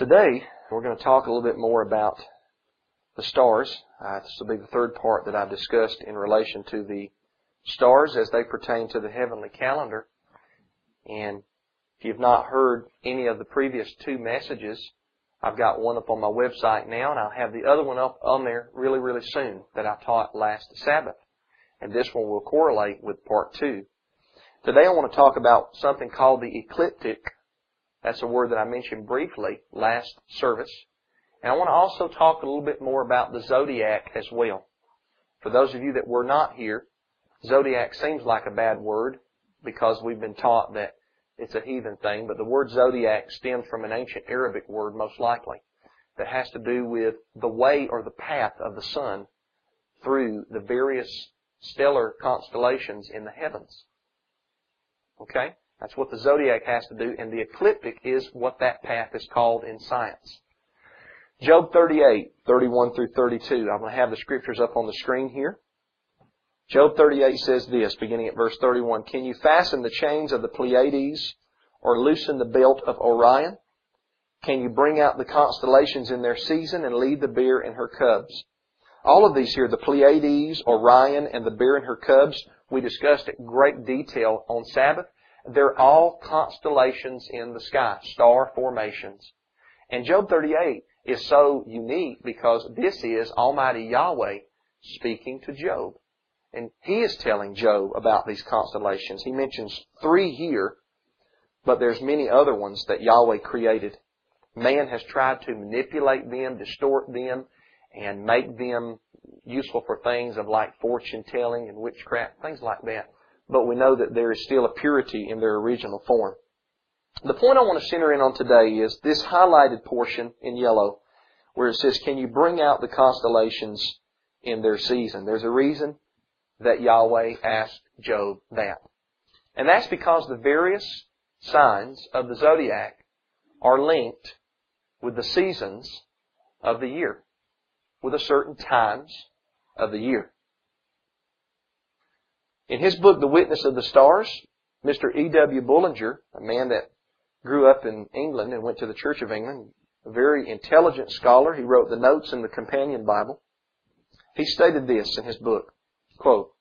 Today, we're going to talk a little bit more about the stars. Uh, this will be the third part that I've discussed in relation to the stars as they pertain to the heavenly calendar. And if you've not heard any of the previous two messages, I've got one up on my website now, and I'll have the other one up on there really, really soon that I taught last Sabbath. And this one will correlate with part two. Today I want to talk about something called the ecliptic that's a word that I mentioned briefly last service. And I want to also talk a little bit more about the zodiac as well. For those of you that were not here, zodiac seems like a bad word because we've been taught that it's a heathen thing, but the word zodiac stems from an ancient Arabic word most likely that has to do with the way or the path of the sun through the various stellar constellations in the heavens. Okay? That's what the zodiac has to do, and the ecliptic is what that path is called in science. Job 38, 31 through 32. I'm going to have the scriptures up on the screen here. Job 38 says this, beginning at verse 31. Can you fasten the chains of the Pleiades or loosen the belt of Orion? Can you bring out the constellations in their season and lead the bear and her cubs? All of these here, the Pleiades, Orion, and the bear and her cubs, we discussed at great detail on Sabbath. They're all constellations in the sky, star formations. And Job 38 is so unique because this is Almighty Yahweh speaking to Job. And he is telling Job about these constellations. He mentions three here, but there's many other ones that Yahweh created. Man has tried to manipulate them, distort them, and make them useful for things of like fortune telling and witchcraft, things like that but we know that there is still a purity in their original form. The point I want to center in on today is this highlighted portion in yellow where it says, Can you bring out the constellations in their season? There's a reason that Yahweh asked Job that. And that's because the various signs of the zodiac are linked with the seasons of the year, with the certain times of the year. In his book, The Witness of the Stars, Mr. E.W. Bullinger, a man that grew up in England and went to the Church of England, a very intelligent scholar, he wrote the notes in the Companion Bible. He stated this in his book, quote,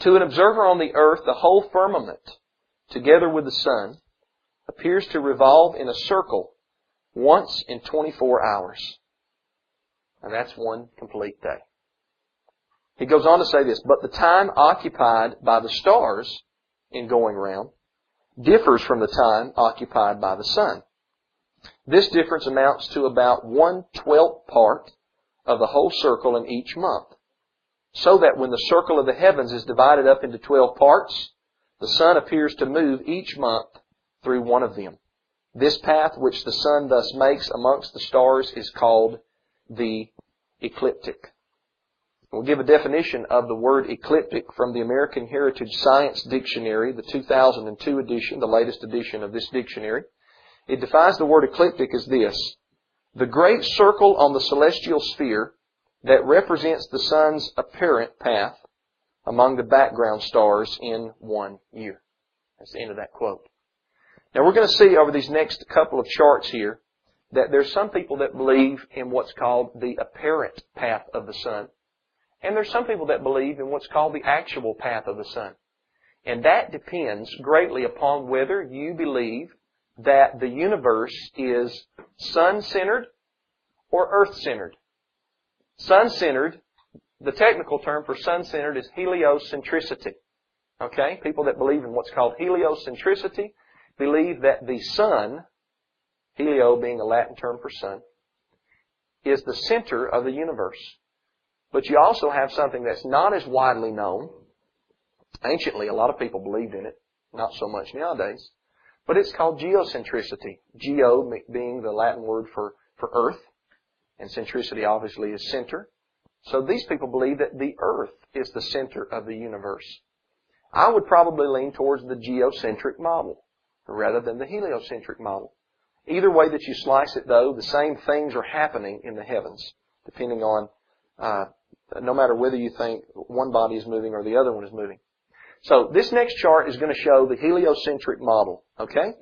To an observer on the earth, the whole firmament, together with the sun, appears to revolve in a circle once in 24 hours. And that's one complete day. He goes on to say this, but the time occupied by the stars in going round differs from the time occupied by the sun. This difference amounts to about one twelfth part of the whole circle in each month. So that when the circle of the heavens is divided up into twelve parts, the sun appears to move each month through one of them. This path which the sun thus makes amongst the stars is called the ecliptic. We'll give a definition of the word ecliptic from the American Heritage Science Dictionary, the 2002 edition, the latest edition of this dictionary. It defines the word ecliptic as this. The great circle on the celestial sphere that represents the sun's apparent path among the background stars in one year. That's the end of that quote. Now we're going to see over these next couple of charts here that there's some people that believe in what's called the apparent path of the sun. And there's some people that believe in what's called the actual path of the sun. And that depends greatly upon whether you believe that the universe is sun-centered or earth-centered. Sun-centered, the technical term for sun-centered is heliocentricity. Okay? People that believe in what's called heliocentricity believe that the sun, helio being a Latin term for sun, is the center of the universe. But you also have something that's not as widely known. Anciently, a lot of people believed in it, not so much nowadays. But it's called geocentricity. Geo being the Latin word for, for earth, and centricity obviously is center. So these people believe that the earth is the center of the universe. I would probably lean towards the geocentric model rather than the heliocentric model. Either way that you slice it though, the same things are happening in the heavens, depending on uh, no matter whether you think one body is moving or the other one is moving. So this next chart is going to show the heliocentric model, okay?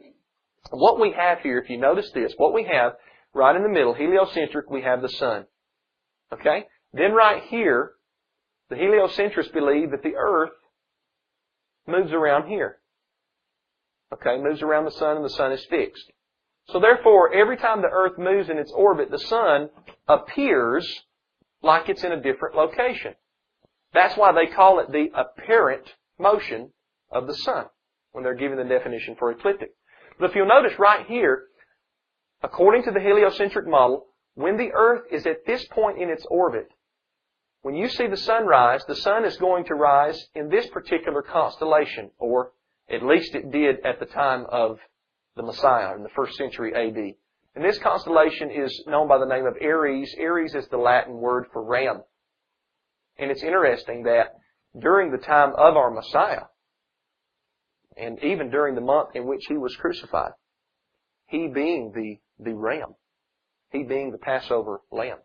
What we have here, if you notice this, what we have, right in the middle, heliocentric, we have the sun. Okay? Then right here, the heliocentrists believe that the earth moves around here. Okay, moves around the sun and the sun is fixed. So therefore, every time the earth moves in its orbit, the sun appears like it's in a different location. That's why they call it the apparent motion of the sun when they're giving the definition for ecliptic. But if you'll notice right here, according to the heliocentric model, when the earth is at this point in its orbit, when you see the sun rise, the sun is going to rise in this particular constellation, or at least it did at the time of the Messiah in the first century AD. And this constellation is known by the name of Aries. Aries is the Latin word for ram. And it's interesting that during the time of our Messiah, and even during the month in which he was crucified, he being the, the ram, he being the Passover lamb.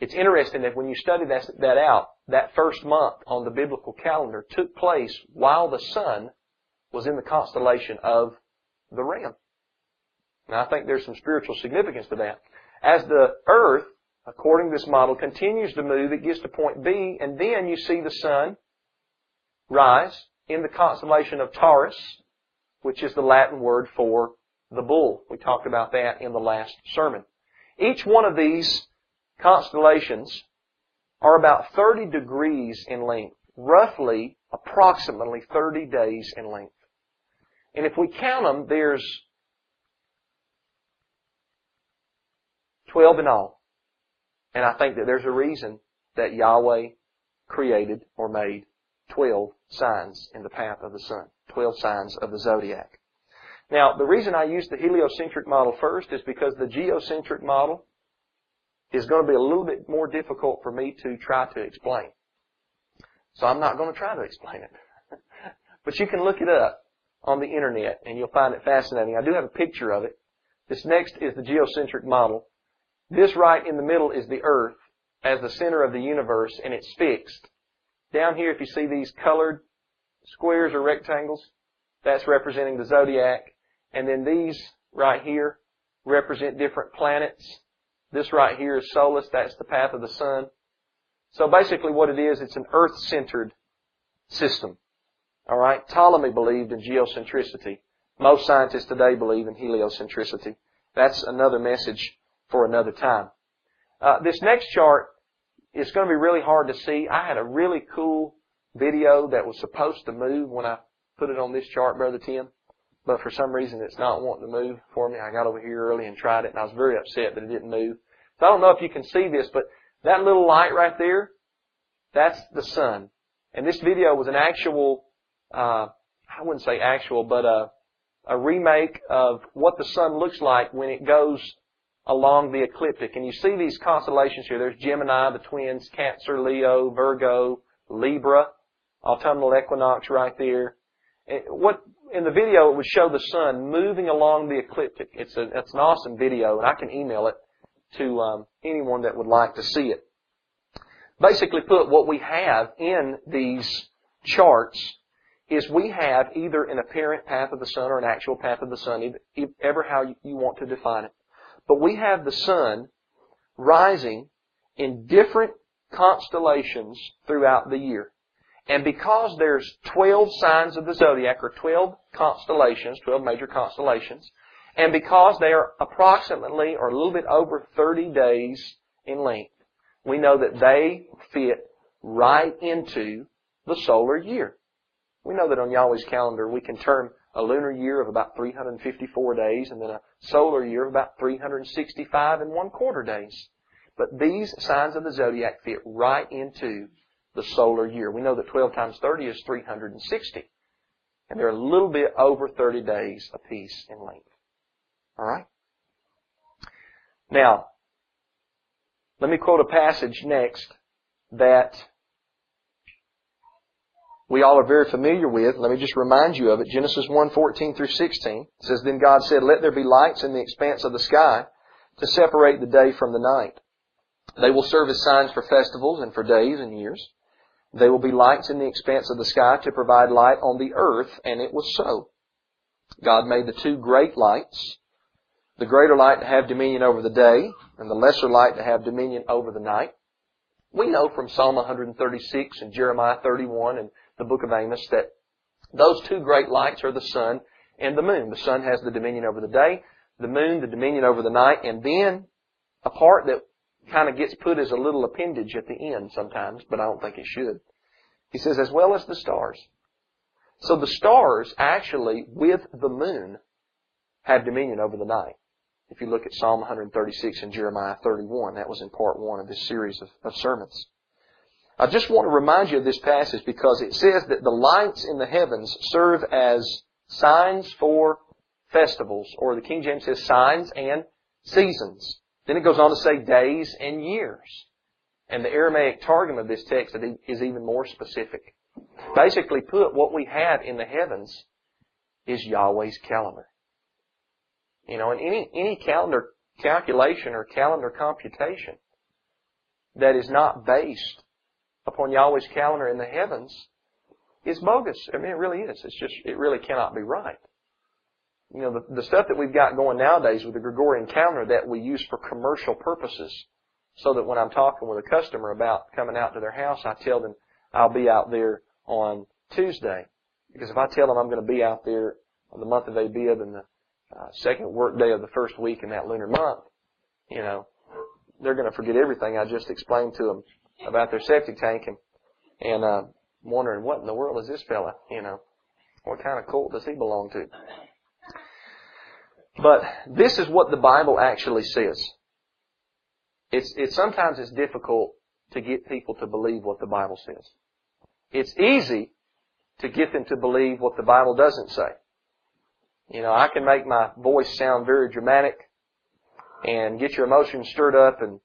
It's interesting that when you study that, that out, that first month on the biblical calendar took place while the sun was in the constellation of the ram. Now I think there's some spiritual significance to that. As the earth, according to this model, continues to move, it gets to point B, and then you see the sun rise in the constellation of Taurus, which is the Latin word for the bull. We talked about that in the last sermon. Each one of these constellations are about 30 degrees in length, roughly, approximately 30 days in length. And if we count them, there's 12 in all. And I think that there's a reason that Yahweh created or made 12 signs in the path of the sun. 12 signs of the zodiac. Now, the reason I use the heliocentric model first is because the geocentric model is going to be a little bit more difficult for me to try to explain. So I'm not going to try to explain it. but you can look it up on the internet and you'll find it fascinating. I do have a picture of it. This next is the geocentric model. This right in the middle is the earth as the center of the universe and it's fixed. Down here, if you see these colored squares or rectangles, that's representing the zodiac. And then these right here represent different planets. This right here is Solus, that's the path of the sun. So basically what it is, it's an earth-centered system. Alright? Ptolemy believed in geocentricity. Most scientists today believe in heliocentricity. That's another message for another time. Uh, this next chart is going to be really hard to see. I had a really cool video that was supposed to move when I put it on this chart, Brother Tim. But for some reason it's not wanting to move for me. I got over here early and tried it and I was very upset that it didn't move. So I don't know if you can see this, but that little light right there, that's the sun. And this video was an actual, uh, I wouldn't say actual, but a, a remake of what the sun looks like when it goes along the ecliptic. And you see these constellations here. There's Gemini, the twins, Cancer, Leo, Virgo, Libra, autumnal equinox right there. what in the video it would show the sun moving along the ecliptic. It's a it's an awesome video, and I can email it to um, anyone that would like to see it. Basically, put what we have in these charts is we have either an apparent path of the sun or an actual path of the sun, ever how you want to define it. But we have the sun rising in different constellations throughout the year. And because there's 12 signs of the zodiac, or 12 constellations, 12 major constellations, and because they are approximately or a little bit over 30 days in length, we know that they fit right into the solar year. We know that on Yahweh's calendar we can term a lunar year of about 354 days and then a solar year of about 365 and one quarter days. But these signs of the zodiac fit right into the solar year. We know that 12 times 30 is 360. And they're a little bit over 30 days apiece in length. Alright? Now, let me quote a passage next that we all are very familiar with. Let me just remind you of it. Genesis 1, 14 through 16 it says, Then God said, Let there be lights in the expanse of the sky to separate the day from the night. They will serve as signs for festivals and for days and years. They will be lights in the expanse of the sky to provide light on the earth, and it was so. God made the two great lights, the greater light to have dominion over the day, and the lesser light to have dominion over the night. We know from Psalm 136 and Jeremiah 31 and the book of Amos that those two great lights are the sun and the moon. The sun has the dominion over the day, the moon the dominion over the night, and then a part that kind of gets put as a little appendage at the end sometimes, but I don't think it should. He says, as well as the stars. So the stars actually, with the moon, have dominion over the night. If you look at Psalm 136 and Jeremiah 31, that was in part one of this series of, of sermons. I just want to remind you of this passage because it says that the lights in the heavens serve as signs for festivals, or the King James says signs and seasons. Then it goes on to say days and years. And the Aramaic Targum of this text is even more specific. Basically put, what we have in the heavens is Yahweh's calendar. You know, and any, any calendar calculation or calendar computation that is not based upon Yahweh's calendar in the heavens is bogus. I mean, it really is. It's just, it really cannot be right. You know, the, the stuff that we've got going nowadays with the Gregorian calendar that we use for commercial purposes, so that when I'm talking with a customer about coming out to their house, I tell them I'll be out there on Tuesday. Because if I tell them I'm going to be out there on the month of Abib and the uh, second work day of the first week in that lunar month, you know, they're going to forget everything I just explained to them about their septic tank and, and, uh, wondering what in the world is this fella, you know, what kind of cult does he belong to? But this is what the Bible actually says. It's, it sometimes it's difficult to get people to believe what the Bible says. It's easy to get them to believe what the Bible doesn't say. You know, I can make my voice sound very dramatic and get your emotions stirred up and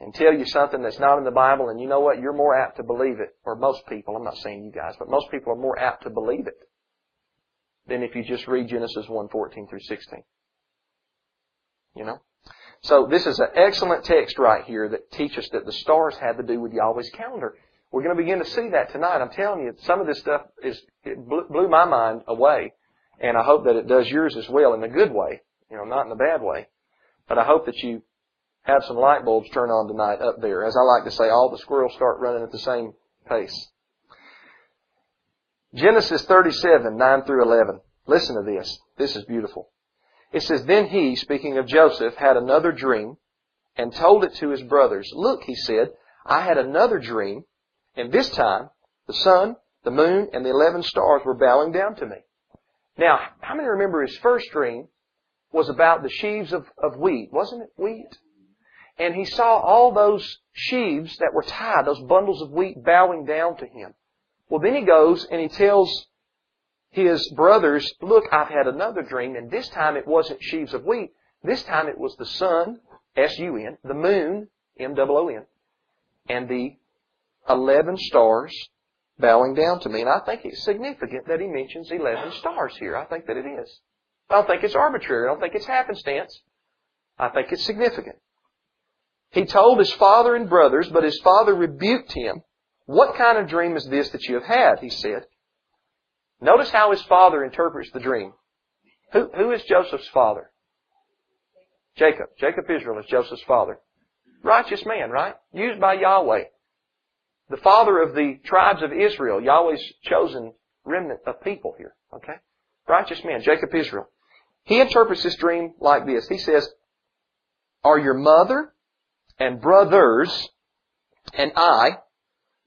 and tell you something that's not in the Bible and you know what? You're more apt to believe it. Or most people, I'm not saying you guys, but most people are more apt to believe it than if you just read Genesis 1, 14 through 16. You know? So this is an excellent text right here that teaches that the stars had to do with Yahweh's calendar. We're going to begin to see that tonight. I'm telling you, some of this stuff is, it blew my mind away. And I hope that it does yours as well in a good way. You know, not in a bad way. But I hope that you have some light bulbs turn on tonight up there. As I like to say, all the squirrels start running at the same pace. Genesis 37, 9 through 11. Listen to this. This is beautiful. It says, Then he, speaking of Joseph, had another dream and told it to his brothers. Look, he said, I had another dream, and this time the sun, the moon, and the eleven stars were bowing down to me. Now, how many remember his first dream was about the sheaves of, of wheat? Wasn't it wheat? And he saw all those sheaves that were tied, those bundles of wheat bowing down to him. Well, then he goes and he tells his brothers, look, I've had another dream, and this time it wasn't sheaves of wheat. This time it was the sun, S-U-N, the moon, M-O-O-N, and the eleven stars bowing down to me. And I think it's significant that he mentions eleven stars here. I think that it is. I don't think it's arbitrary. I don't think it's happenstance. I think it's significant. He told his father and brothers, but his father rebuked him what kind of dream is this that you have had? He said. Notice how his father interprets the dream. Who, who is Joseph's father? Jacob. Jacob Israel is Joseph's father. Righteous man, right? Used by Yahweh. The father of the tribes of Israel. Yahweh's chosen remnant of people here. Okay? Righteous man, Jacob Israel. He interprets this dream like this. He says, Are your mother and brothers and I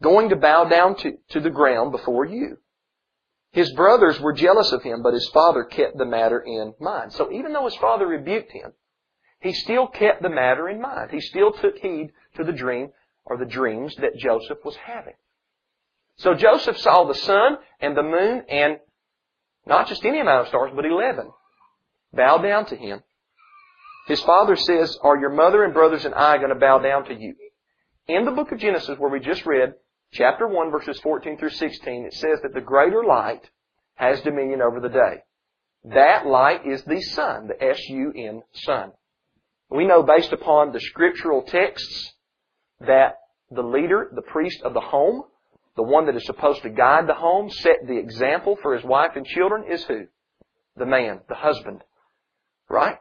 going to bow down to, to the ground before you. His brothers were jealous of him, but his father kept the matter in mind. So even though his father rebuked him, he still kept the matter in mind. He still took heed to the dream or the dreams that Joseph was having. So Joseph saw the sun and the moon and not just any amount of stars, but eleven bow down to him. His father says, Are your mother and brothers and I going to bow down to you? In the book of Genesis, where we just read, chapter 1, verses 14 through 16, it says that the greater light has dominion over the day. That light is the sun, the S-U-N, sun. We know based upon the scriptural texts that the leader, the priest of the home, the one that is supposed to guide the home, set the example for his wife and children is who? The man, the husband. Right?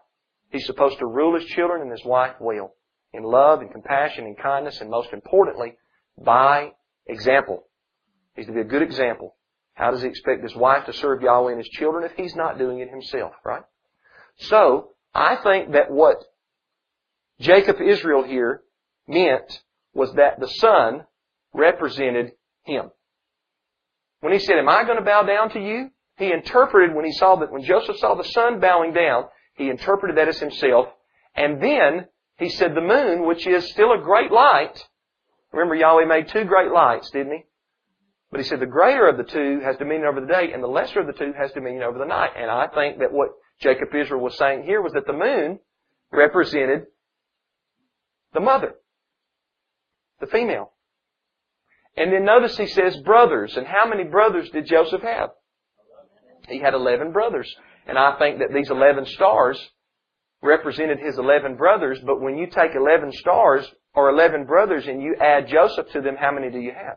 He's supposed to rule his children and his wife well. In love and compassion and kindness and most importantly, by example. He's to be a good example. How does he expect his wife to serve Yahweh and his children if he's not doing it himself, right? So, I think that what Jacob Israel here meant was that the sun represented him. When he said, am I going to bow down to you? He interpreted when he saw that, when Joseph saw the sun bowing down, he interpreted that as himself. And then he said the moon, which is still a great light. Remember Yahweh made two great lights, didn't he? But he said the greater of the two has dominion over the day and the lesser of the two has dominion over the night. And I think that what Jacob Israel was saying here was that the moon represented the mother, the female. And then notice he says brothers. And how many brothers did Joseph have? He had 11 brothers. And I think that these 11 stars represented his 11 brothers, but when you take 11 stars or 11 brothers and you add Joseph to them, how many do you have?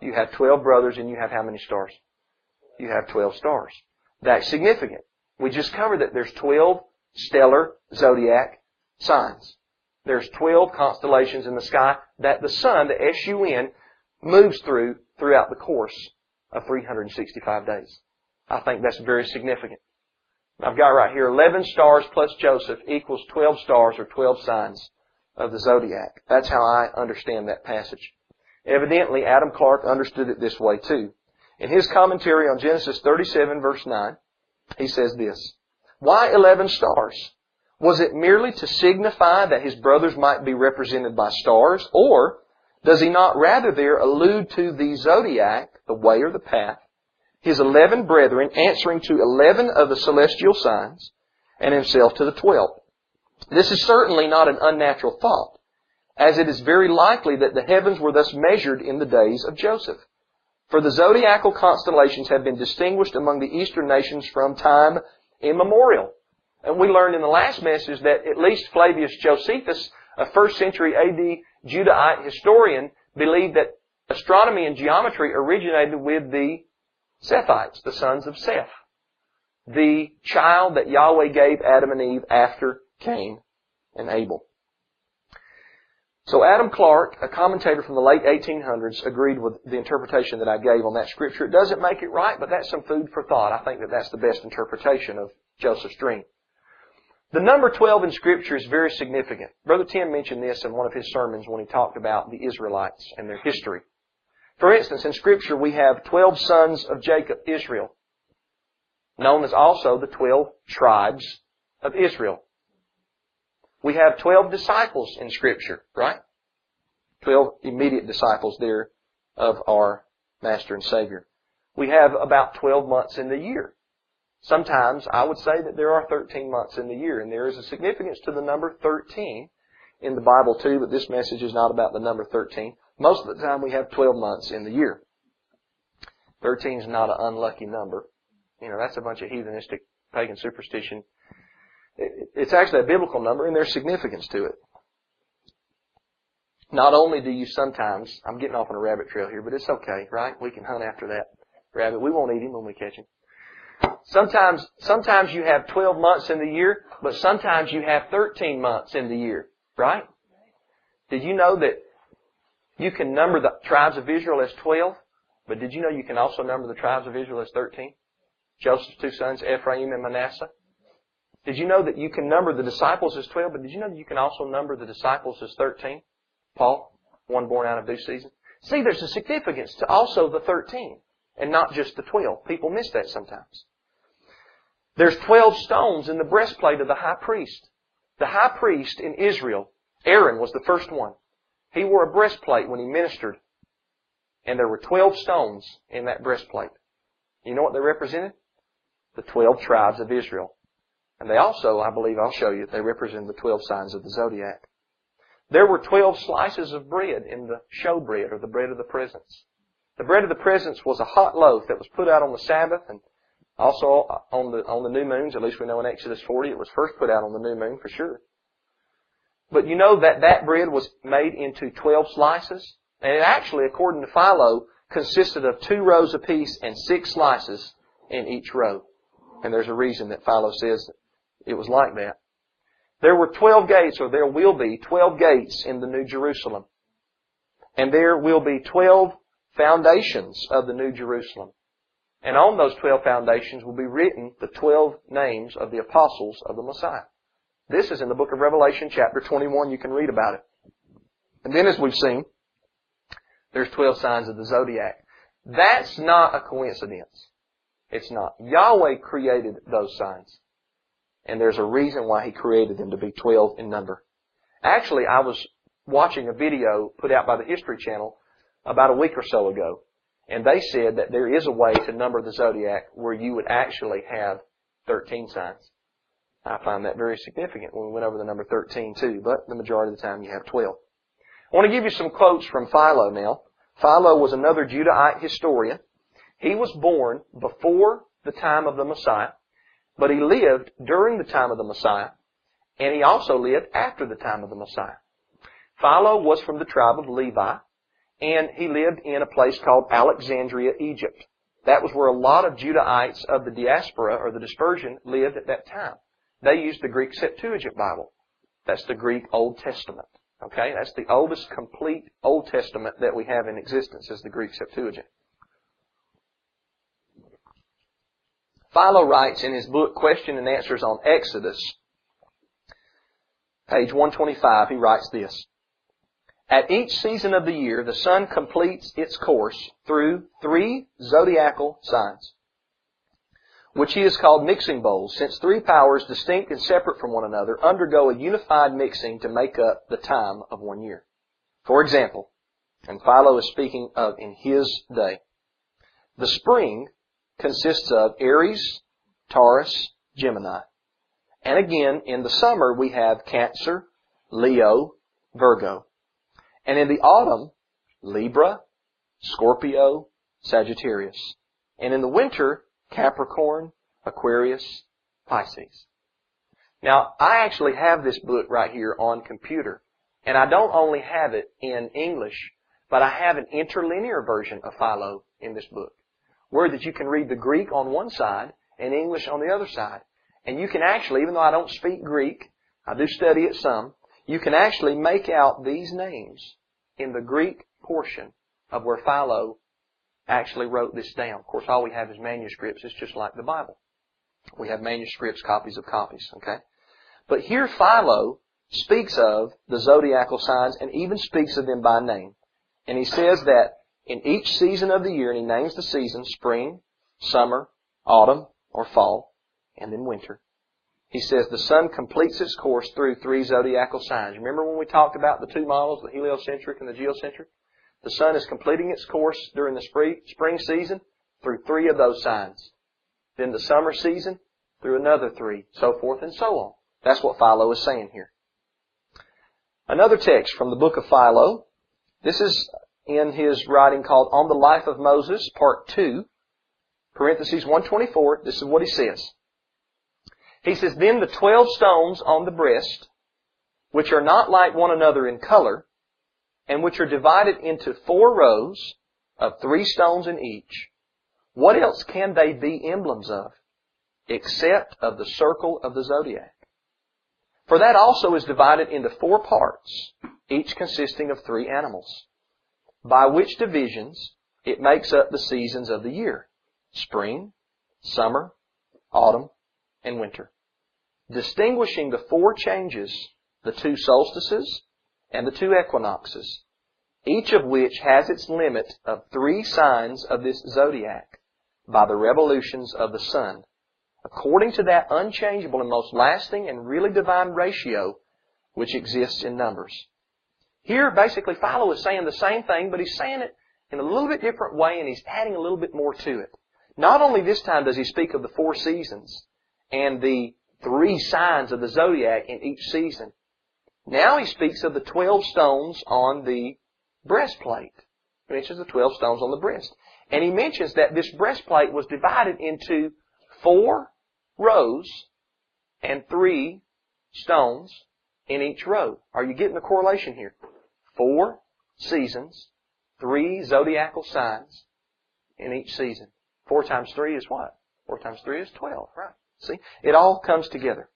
You have 12 brothers and you have how many stars? You have 12 stars. That's significant. We just covered that there's 12 stellar zodiac signs. There's 12 constellations in the sky that the sun, the S-U-N, moves through throughout the course of 365 days. I think that's very significant. I've got right here 11 stars plus Joseph equals 12 stars or 12 signs of the zodiac. That's how I understand that passage. Evidently, Adam Clarke understood it this way too. In his commentary on Genesis 37 verse 9, he says this, Why 11 stars? Was it merely to signify that his brothers might be represented by stars, or does he not rather there allude to the zodiac, the way or the path, his eleven brethren answering to eleven of the celestial signs, and himself to the twelfth? This is certainly not an unnatural thought, as it is very likely that the heavens were thus measured in the days of Joseph. For the zodiacal constellations have been distinguished among the eastern nations from time immemorial. And we learned in the last message that at least Flavius Josephus, a first century AD Judahite historian, believed that astronomy and geometry originated with the Sethites, the sons of Seth. The child that Yahweh gave Adam and Eve after Cain and Abel. So Adam Clarke, a commentator from the late 1800s, agreed with the interpretation that I gave on that scripture. It doesn't make it right, but that's some food for thought. I think that that's the best interpretation of Joseph's dream. The number 12 in scripture is very significant. Brother Tim mentioned this in one of his sermons when he talked about the Israelites and their history. For instance, in scripture we have 12 sons of Jacob, Israel, known as also the 12 tribes of Israel. We have 12 disciples in Scripture, right? 12 immediate disciples there of our Master and Savior. We have about 12 months in the year. Sometimes I would say that there are 13 months in the year, and there is a significance to the number 13 in the Bible too, but this message is not about the number 13. Most of the time we have 12 months in the year. 13 is not an unlucky number. You know, that's a bunch of heathenistic pagan superstition it's actually a biblical number and there's significance to it. Not only do you sometimes, I'm getting off on a rabbit trail here, but it's okay, right? We can hunt after that rabbit. We won't eat him when we catch him. Sometimes, sometimes you have 12 months in the year, but sometimes you have 13 months in the year, right? Did you know that you can number the tribes of Israel as 12, but did you know you can also number the tribes of Israel as 13? Joseph's two sons, Ephraim and Manasseh. Did you know that you can number the disciples as 12, but did you know that you can also number the disciples as 13? Paul, one born out of due season. See, there's a significance to also the 13 and not just the 12. People miss that sometimes. There's 12 stones in the breastplate of the high priest. The high priest in Israel, Aaron was the first one. He wore a breastplate when he ministered. And there were 12 stones in that breastplate. You know what they represented? The 12 tribes of Israel. And they also, I believe I'll show you, they represent the 12 signs of the zodiac. There were 12 slices of bread in the showbread, or the bread of the presence. The bread of the presence was a hot loaf that was put out on the Sabbath and also on the, on the new moons. At least we know in Exodus 40 it was first put out on the new moon for sure. But you know that that bread was made into 12 slices? And it actually, according to Philo, consisted of two rows apiece and six slices in each row. And there's a reason that Philo says it was like that. There were 12 gates, or there will be 12 gates in the New Jerusalem. And there will be 12 foundations of the New Jerusalem. And on those 12 foundations will be written the 12 names of the apostles of the Messiah. This is in the book of Revelation chapter 21. You can read about it. And then as we've seen, there's 12 signs of the zodiac. That's not a coincidence. It's not. Yahweh created those signs. And there's a reason why He created them to be 12 in number. Actually, I was watching a video put out by the History Channel about a week or so ago. And they said that there is a way to number the zodiac where you would actually have 13 signs. I find that very significant when we went over the number 13 too, but the majority of the time you have 12. I want to give you some quotes from Philo now. Philo was another Judahite historian. He was born before the time of the Messiah, but he lived during the time of the Messiah, and he also lived after the time of the Messiah. Philo was from the tribe of Levi, and he lived in a place called Alexandria, Egypt. That was where a lot of Judahites of the diaspora or the dispersion lived at that time. They used the Greek Septuagint Bible. That's the Greek Old Testament. Okay, that's the oldest complete Old Testament that we have in existence is the Greek Septuagint. Philo writes in his book Question and Answers on Exodus, page 125, he writes this. At each season of the year, the sun completes its course through three zodiacal signs, which he has called mixing bowls, since three powers, distinct and separate from one another, undergo a unified mixing to make up the time of one year. For example, and Philo is speaking of in his day, the spring consists of Aries, Taurus, Gemini. And again, in the summer, we have Cancer, Leo, Virgo. And in the autumn, Libra, Scorpio, Sagittarius. And in the winter, Capricorn, Aquarius, Pisces. Now, I actually have this book right here on computer. And I don't only have it in English, but I have an interlinear version of Philo in this book. Where that you can read the Greek on one side and English on the other side. And you can actually, even though I don't speak Greek, I do study it some, you can actually make out these names in the Greek portion of where Philo actually wrote this down. Of course, all we have is manuscripts. It's just like the Bible. We have manuscripts, copies of copies, okay? But here Philo speaks of the zodiacal signs and even speaks of them by name. And he says that in each season of the year, and he names the seasons, spring, summer, autumn, or fall, and then winter. He says the sun completes its course through three zodiacal signs. Remember when we talked about the two models, the heliocentric and the geocentric? The sun is completing its course during the spring season through three of those signs. Then the summer season through another three, so forth and so on. That's what Philo is saying here. Another text from the book of Philo. This is in his writing called On the Life of Moses, part 2, parentheses 124. This is what he says. He says, Then the twelve stones on the breast, which are not like one another in color, and which are divided into four rows of three stones in each, what else can they be emblems of, except of the circle of the zodiac? For that also is divided into four parts, each consisting of three animals, by which divisions it makes up the seasons of the year, spring, summer, autumn, and winter distinguishing the four changes, the two solstices and the two equinoxes, each of which has its limit of three signs of this zodiac by the revolutions of the sun, according to that unchangeable and most lasting and really divine ratio which exists in numbers. Here, basically, Philo is saying the same thing, but he's saying it in a little bit different way, and he's adding a little bit more to it. Not only this time does he speak of the four seasons and the three signs of the zodiac in each season. Now he speaks of the 12 stones on the breastplate. He mentions the 12 stones on the breast. And he mentions that this breastplate was divided into four rows and three stones in each row. Are you getting the correlation here? Four seasons, three zodiacal signs in each season. Four times three is what? Four times three is twelve, right? See? It all comes together.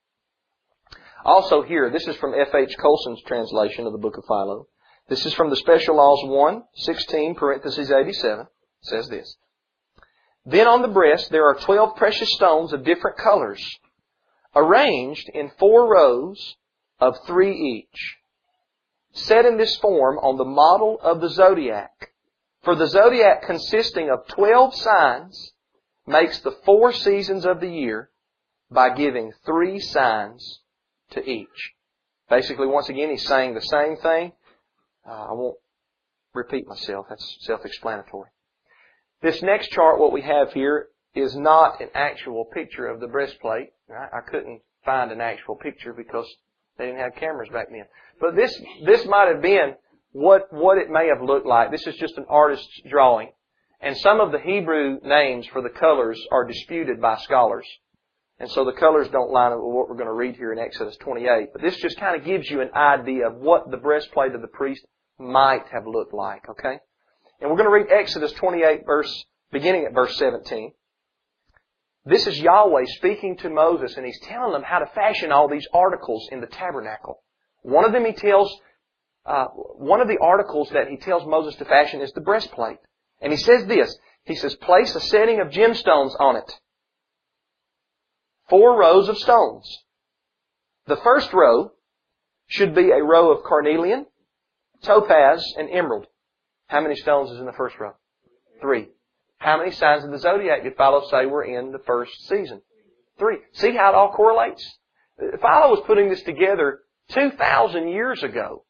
Also here, this is from F.H. Colson's translation of the book of Philo. This is from the Special Laws 1, 16, parentheses 87. It says this. Then on the breast there are twelve precious stones of different colors, arranged in four rows of three each, set in this form on the model of the zodiac. For the zodiac consisting of twelve signs makes the four seasons of the year by giving three signs to each. Basically, once again, he's saying the same thing. Uh, I won't repeat myself. That's self-explanatory. This next chart, what we have here, is not an actual picture of the breastplate. I couldn't find an actual picture because they didn't have cameras back then. But this, this might have been what, what it may have looked like. This is just an artist's drawing. And some of the Hebrew names for the colors are disputed by scholars. And so the colors don't line up with what we're going to read here in Exodus 28. But this just kind of gives you an idea of what the breastplate of the priest might have looked like, okay? And we're going to read Exodus 28 verse, beginning at verse 17. This is Yahweh speaking to Moses and he's telling them how to fashion all these articles in the tabernacle. One of them he tells, uh, one of the articles that he tells Moses to fashion is the breastplate. And he says this, he says, place a setting of gemstones on it four rows of stones. The first row should be a row of carnelian, topaz, and emerald. How many stones is in the first row? Three. How many signs of the zodiac did Philo say were in the first season? Three. See how it all correlates? Philo was putting this together 2,000 years ago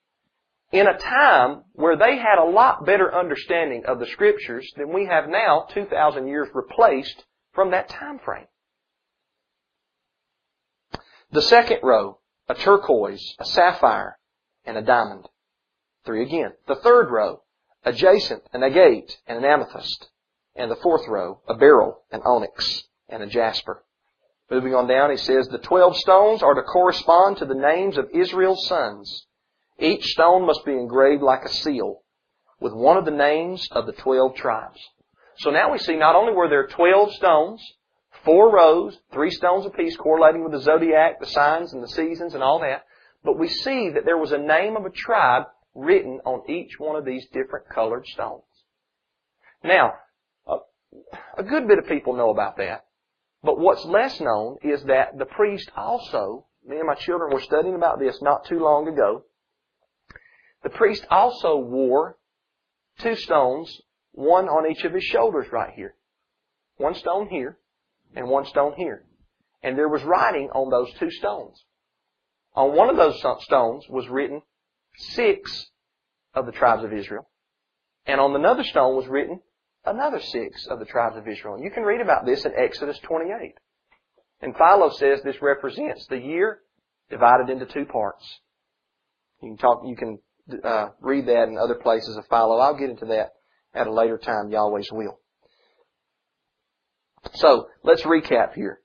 in a time where they had a lot better understanding of the scriptures than we have now 2,000 years replaced from that time frame. The second row, a turquoise, a sapphire, and a diamond. Three again. The third row, a jacinth, an agate, and an amethyst. And the fourth row, a beryl, an onyx, and a jasper. Moving on down, he says, the twelve stones are to correspond to the names of Israel's sons. Each stone must be engraved like a seal with one of the names of the twelve tribes. So now we see not only were there twelve stones, Four rows, three stones apiece, correlating with the zodiac, the signs, and the seasons, and all that. But we see that there was a name of a tribe written on each one of these different colored stones. Now, a good bit of people know about that. But what's less known is that the priest also, me and my children were studying about this not too long ago. The priest also wore two stones, one on each of his shoulders right here. One stone here, and one stone here. And there was writing on those two stones. On one of those stones was written six of the tribes of Israel. And on another stone was written another six of the tribes of Israel. And you can read about this in Exodus 28. And Philo says this represents the year divided into two parts. You can talk, you can uh, read that in other places of Philo. I'll get into that at a later time, Yahweh's will. So, let's recap here.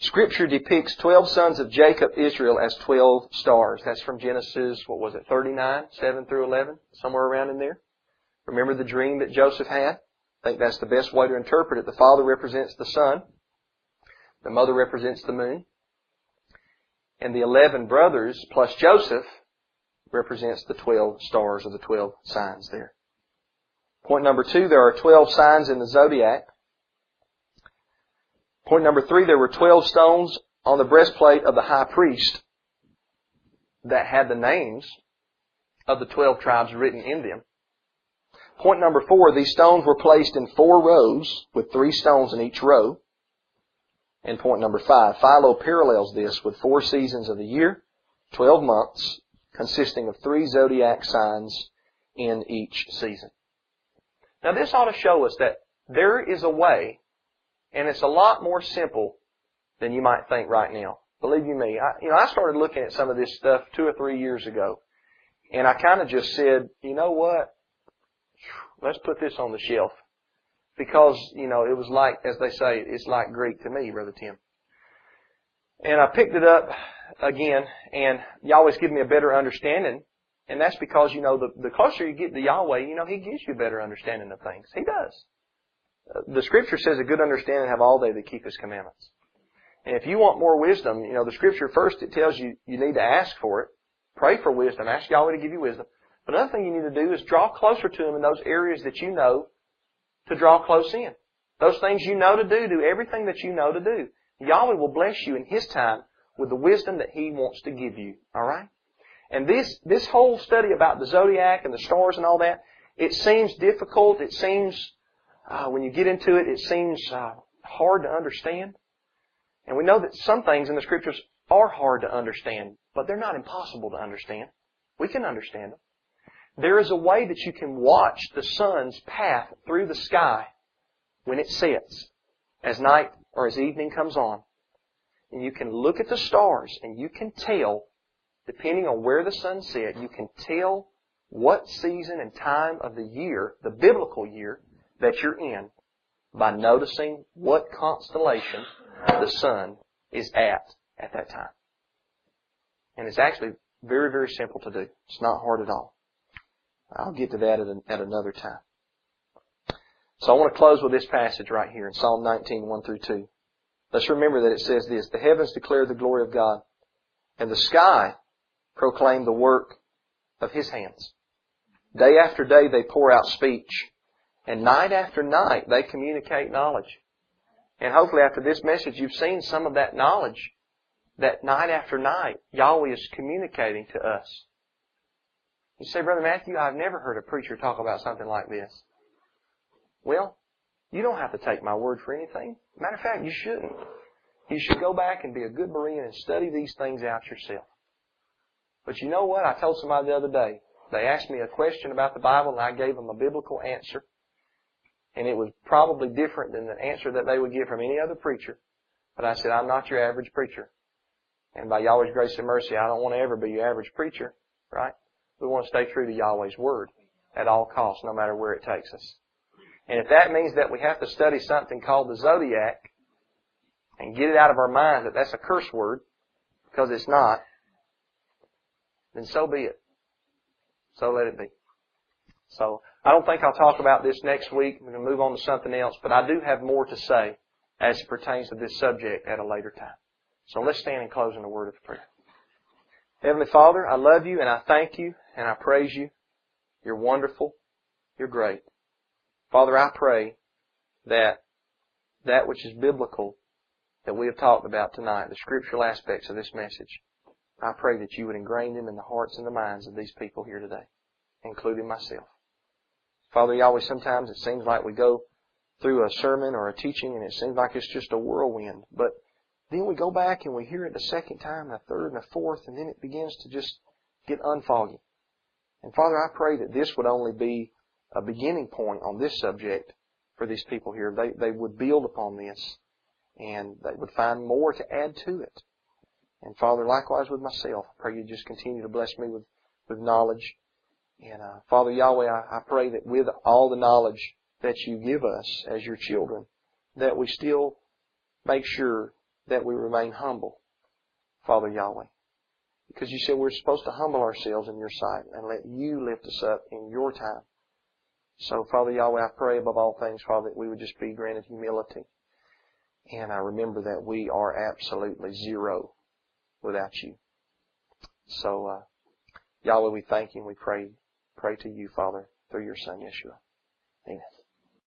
Scripture depicts 12 sons of Jacob, Israel, as 12 stars. That's from Genesis, what was it, 39, 7 through 11, somewhere around in there. Remember the dream that Joseph had? I think that's the best way to interpret it. The father represents the sun. The mother represents the moon. And the 11 brothers plus Joseph represents the 12 stars or the 12 signs there. Point number two, there are 12 signs in the zodiac. Point number three, there were 12 stones on the breastplate of the high priest that had the names of the 12 tribes written in them. Point number four, these stones were placed in four rows with three stones in each row. And point number five, Philo parallels this with four seasons of the year, 12 months, consisting of three zodiac signs in each season. Now this ought to show us that there is a way and it's a lot more simple than you might think right now. Believe you me, I, you know, I started looking at some of this stuff two or three years ago. And I kind of just said, you know what? Let's put this on the shelf. Because, you know, it was like, as they say, it's like Greek to me, Brother Tim. And I picked it up again, and Yahweh's given me a better understanding. And that's because, you know, the, the closer you get to Yahweh, you know, He gives you a better understanding of things. He does. The scripture says a good understanding have all they that keep his commandments. And if you want more wisdom, you know, the scripture first, it tells you you need to ask for it. Pray for wisdom. Ask Yahweh to give you wisdom. But another thing you need to do is draw closer to Him in those areas that you know to draw close in. Those things you know to do, do everything that you know to do. Yahweh will bless you in His time with the wisdom that He wants to give you. Alright? And this, this whole study about the zodiac and the stars and all that, it seems difficult. It seems, uh, when you get into it, it seems uh, hard to understand. And we know that some things in the scriptures are hard to understand, but they're not impossible to understand. We can understand them. There is a way that you can watch the sun's path through the sky when it sets, as night or as evening comes on. And you can look at the stars and you can tell, depending on where the sun set, you can tell what season and time of the year, the biblical year, that you're in by noticing what constellation the sun is at at that time. And it's actually very, very simple to do. It's not hard at all. I'll get to that at, at another time. So I want to close with this passage right here in Psalm 19, 1 through 2. Let's remember that it says this, The heavens declare the glory of God, and the sky proclaim the work of His hands. Day after day they pour out speech, and night after night they communicate knowledge. And hopefully after this message you've seen some of that knowledge that night after night Yahweh is communicating to us. You say, Brother Matthew, I've never heard a preacher talk about something like this. Well, you don't have to take my word for anything. Matter of fact, you shouldn't. You should go back and be a good Berean and study these things out yourself. But you know what? I told somebody the other day. They asked me a question about the Bible and I gave them a biblical answer. And it was probably different than the answer that they would get from any other preacher. But I said, I'm not your average preacher. And by Yahweh's grace and mercy, I don't want to ever be your average preacher, right? We want to stay true to Yahweh's Word at all costs, no matter where it takes us. And if that means that we have to study something called the zodiac and get it out of our minds that that's a curse word, because it's not, then so be it. So let it be. So I don't think I'll talk about this next week. We're going to move on to something else, but I do have more to say as it pertains to this subject at a later time. So let's stand and close in a word of prayer. Heavenly Father, I love you and I thank you and I praise you. You're wonderful. You're great. Father, I pray that that which is biblical that we have talked about tonight, the scriptural aspects of this message, I pray that you would ingrain them in the hearts and the minds of these people here today, including myself. Father Yahweh, sometimes it seems like we go through a sermon or a teaching and it seems like it's just a whirlwind, but then we go back and we hear it the second time, and the third, and the fourth, and then it begins to just get unfoggy. And Father, I pray that this would only be a beginning point on this subject for these people here. They, they would build upon this and they would find more to add to it. And Father, likewise with myself, I pray you just continue to bless me with, with knowledge. And uh, Father Yahweh, I, I pray that with all the knowledge that you give us as your children, that we still make sure that we remain humble, Father Yahweh. Because you said we're supposed to humble ourselves in your sight and let you lift us up in your time. So, Father Yahweh, I pray above all things, Father, that we would just be granted humility. And I remember that we are absolutely zero without you. So, uh, Yahweh, we thank you and we pray, pray to you, Father, through your Son, Yeshua. Amen.